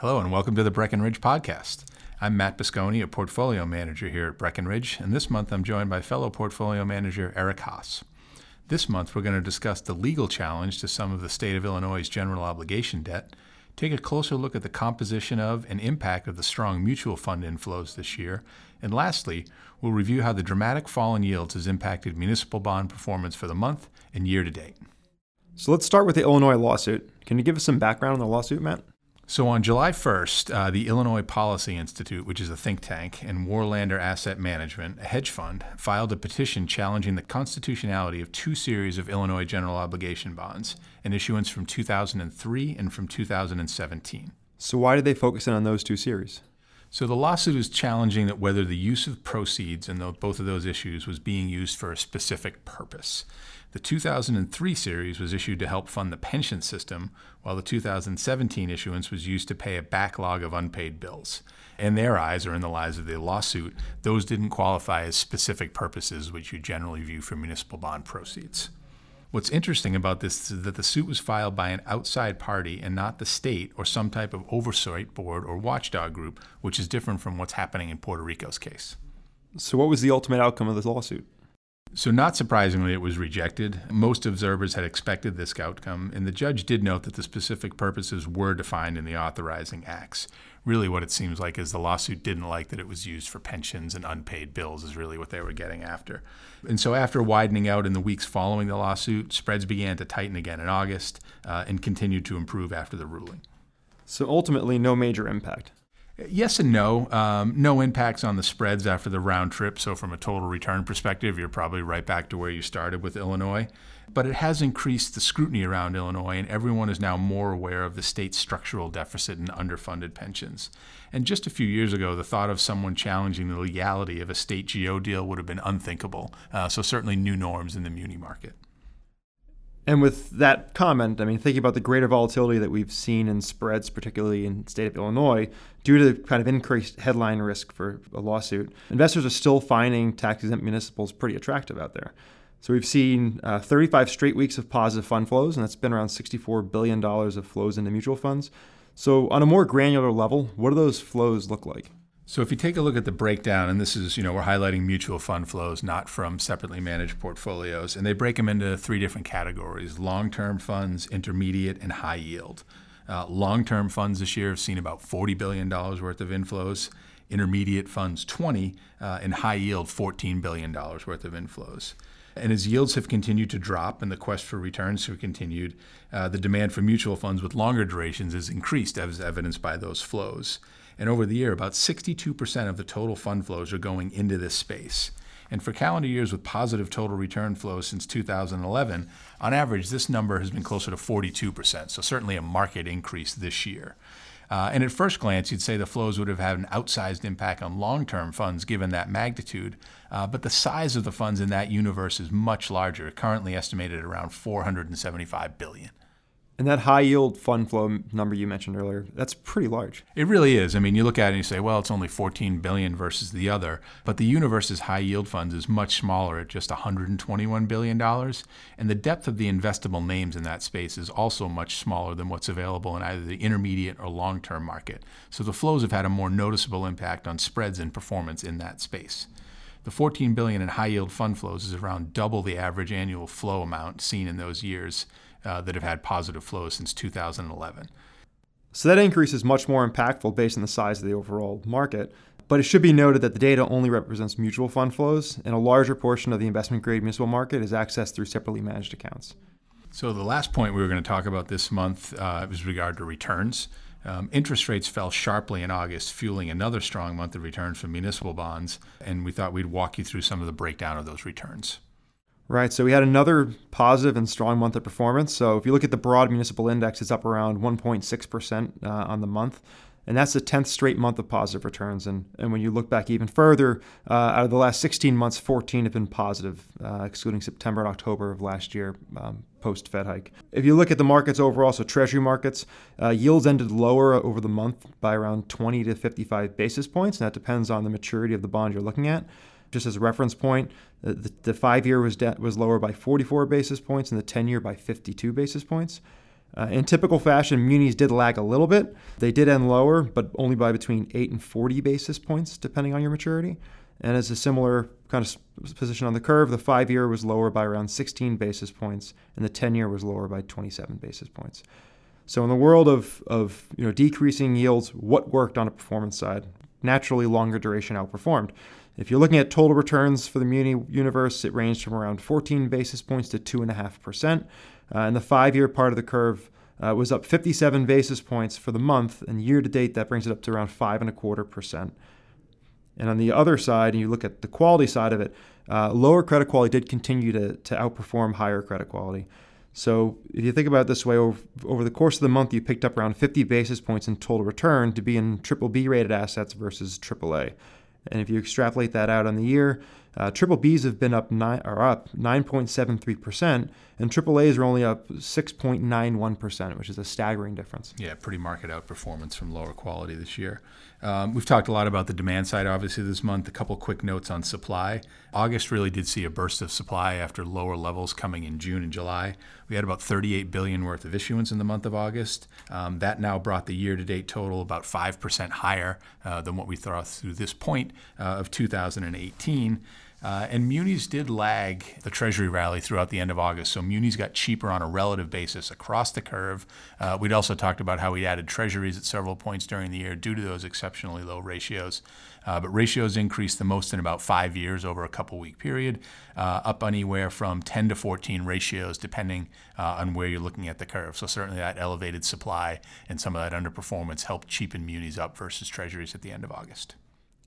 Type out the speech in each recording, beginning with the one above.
Hello, and welcome to the Breckenridge Podcast. I'm Matt Buscone, a portfolio manager here at Breckenridge, and this month I'm joined by fellow portfolio manager Eric Haas. This month we're going to discuss the legal challenge to some of the state of Illinois' general obligation debt, take a closer look at the composition of and impact of the strong mutual fund inflows this year, and lastly, we'll review how the dramatic fall in yields has impacted municipal bond performance for the month and year to date. So let's start with the Illinois lawsuit. Can you give us some background on the lawsuit, Matt? So on July 1st, uh, the Illinois Policy Institute, which is a think tank, and Warlander Asset Management, a hedge fund, filed a petition challenging the constitutionality of two series of Illinois general obligation bonds, an issuance from 2003 and from 2017. So why did they focus in on those two series? So the lawsuit is challenging that whether the use of proceeds in both of those issues was being used for a specific purpose. The 2003 series was issued to help fund the pension system, while the 2017 issuance was used to pay a backlog of unpaid bills. In their eyes, or in the eyes of the lawsuit, those didn't qualify as specific purposes which you generally view for municipal bond proceeds. What's interesting about this is that the suit was filed by an outside party and not the state or some type of oversight board or watchdog group, which is different from what's happening in Puerto Rico's case. So, what was the ultimate outcome of this lawsuit? So, not surprisingly, it was rejected. Most observers had expected this outcome, and the judge did note that the specific purposes were defined in the authorizing acts. Really, what it seems like is the lawsuit didn't like that it was used for pensions and unpaid bills, is really what they were getting after. And so, after widening out in the weeks following the lawsuit, spreads began to tighten again in August uh, and continued to improve after the ruling. So, ultimately, no major impact. Yes and no. Um, no impacts on the spreads after the round trip. So, from a total return perspective, you're probably right back to where you started with Illinois. But it has increased the scrutiny around Illinois, and everyone is now more aware of the state's structural deficit and underfunded pensions. And just a few years ago, the thought of someone challenging the legality of a state GO deal would have been unthinkable. Uh, so, certainly new norms in the muni market. And with that comment, I mean, thinking about the greater volatility that we've seen in spreads, particularly in state of Illinois, due to the kind of increased headline risk for a lawsuit, investors are still finding tax exempt municipals pretty attractive out there. So we've seen uh, 35 straight weeks of positive fund flows, and that's been around $64 billion of flows into mutual funds. So, on a more granular level, what do those flows look like? So if you take a look at the breakdown, and this is, you know, we're highlighting mutual fund flows, not from separately managed portfolios, and they break them into three different categories long term funds, intermediate, and high yield. Uh, long term funds this year have seen about $40 billion worth of inflows, intermediate funds 20, uh, and high yield $14 billion worth of inflows. And as yields have continued to drop and the quest for returns have continued, uh, the demand for mutual funds with longer durations has increased, as evidenced by those flows. And over the year, about 62% of the total fund flows are going into this space. And for calendar years with positive total return flows since 2011, on average, this number has been closer to 42%. So, certainly a market increase this year. Uh, and at first glance, you'd say the flows would have had an outsized impact on long term funds given that magnitude. Uh, but the size of the funds in that universe is much larger, currently estimated at around 475 billion. And that high yield fund flow number you mentioned earlier, that's pretty large. It really is. I mean, you look at it and you say, well, it's only 14 billion versus the other, but the universe's high yield funds is much smaller at just 121 billion dollars, and the depth of the investable names in that space is also much smaller than what's available in either the intermediate or long-term market. So the flows have had a more noticeable impact on spreads and performance in that space. The 14 billion in high yield fund flows is around double the average annual flow amount seen in those years uh, that have had positive flows since 2011. So that increase is much more impactful based on the size of the overall market. But it should be noted that the data only represents mutual fund flows, and a larger portion of the investment grade municipal market is accessed through separately managed accounts. So, the last point we were going to talk about this month uh, is regard to returns. Um, interest rates fell sharply in August, fueling another strong month of returns for municipal bonds, and we thought we'd walk you through some of the breakdown of those returns. Right. So we had another positive and strong month of performance. So if you look at the broad municipal index, it's up around 1.6% uh, on the month. And that's the 10th straight month of positive returns. And, and when you look back even further, uh, out of the last 16 months, 14 have been positive, uh, excluding September and October of last year um, post Fed hike. If you look at the markets overall, so Treasury markets, uh, yields ended lower over the month by around 20 to 55 basis points. And that depends on the maturity of the bond you're looking at. Just as a reference point, the, the five year was, de- was lower by 44 basis points and the 10 year by 52 basis points. Uh, in typical fashion, munis did lag a little bit. They did end lower, but only by between 8 and 40 basis points, depending on your maturity. And as a similar kind of position on the curve, the five year was lower by around 16 basis points, and the 10 year was lower by 27 basis points. So in the world of, of you know decreasing yields, what worked on a performance side? Naturally, longer duration outperformed. If you're looking at total returns for the muni universe, it ranged from around 14 basis points to 2.5%. Uh, and the five year part of the curve uh, was up 57 basis points for the month, and year to date, that brings it up to around 5.25%. And on the other side, and you look at the quality side of it, uh, lower credit quality did continue to, to outperform higher credit quality. So if you think about it this way, over, over, the course of the month, you picked up around 50 basis points in total return to be in triple B rated assets versus AAA. And if you extrapolate that out on the year, uh, triple Bs have been up nine are up 9.73%, and triple A's are only up 6.91%, which is a staggering difference. Yeah, pretty market outperformance from lower quality this year. Um, we've talked a lot about the demand side, obviously, this month. A couple quick notes on supply. August really did see a burst of supply after lower levels coming in June and July. We had about 38 billion worth of issuance in the month of August. Um, that now brought the year-to-date total about 5% higher uh, than what we thought through this point uh, of 2018. Uh, and munis did lag the Treasury rally throughout the end of August. So munis got cheaper on a relative basis across the curve. Uh, we'd also talked about how we added Treasuries at several points during the year due to those exceptionally low ratios. Uh, but ratios increased the most in about five years over a couple week period, uh, up anywhere from 10 to 14 ratios, depending uh, on where you're looking at the curve. So certainly that elevated supply and some of that underperformance helped cheapen munis up versus Treasuries at the end of August.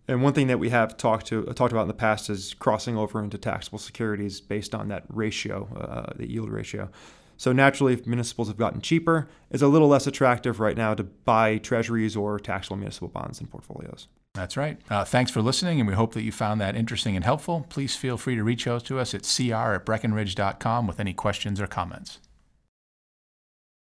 And one thing that we have talked to uh, talked about in the past is crossing over into taxable securities based on that ratio, uh, the yield ratio. So naturally, if municipals have gotten cheaper, it's a little less attractive right now to buy treasuries or taxable municipal bonds in portfolios. That's right. Uh, thanks for listening, and we hope that you found that interesting and helpful. Please feel free to reach out to us at cr at breckenridge.com with any questions or comments.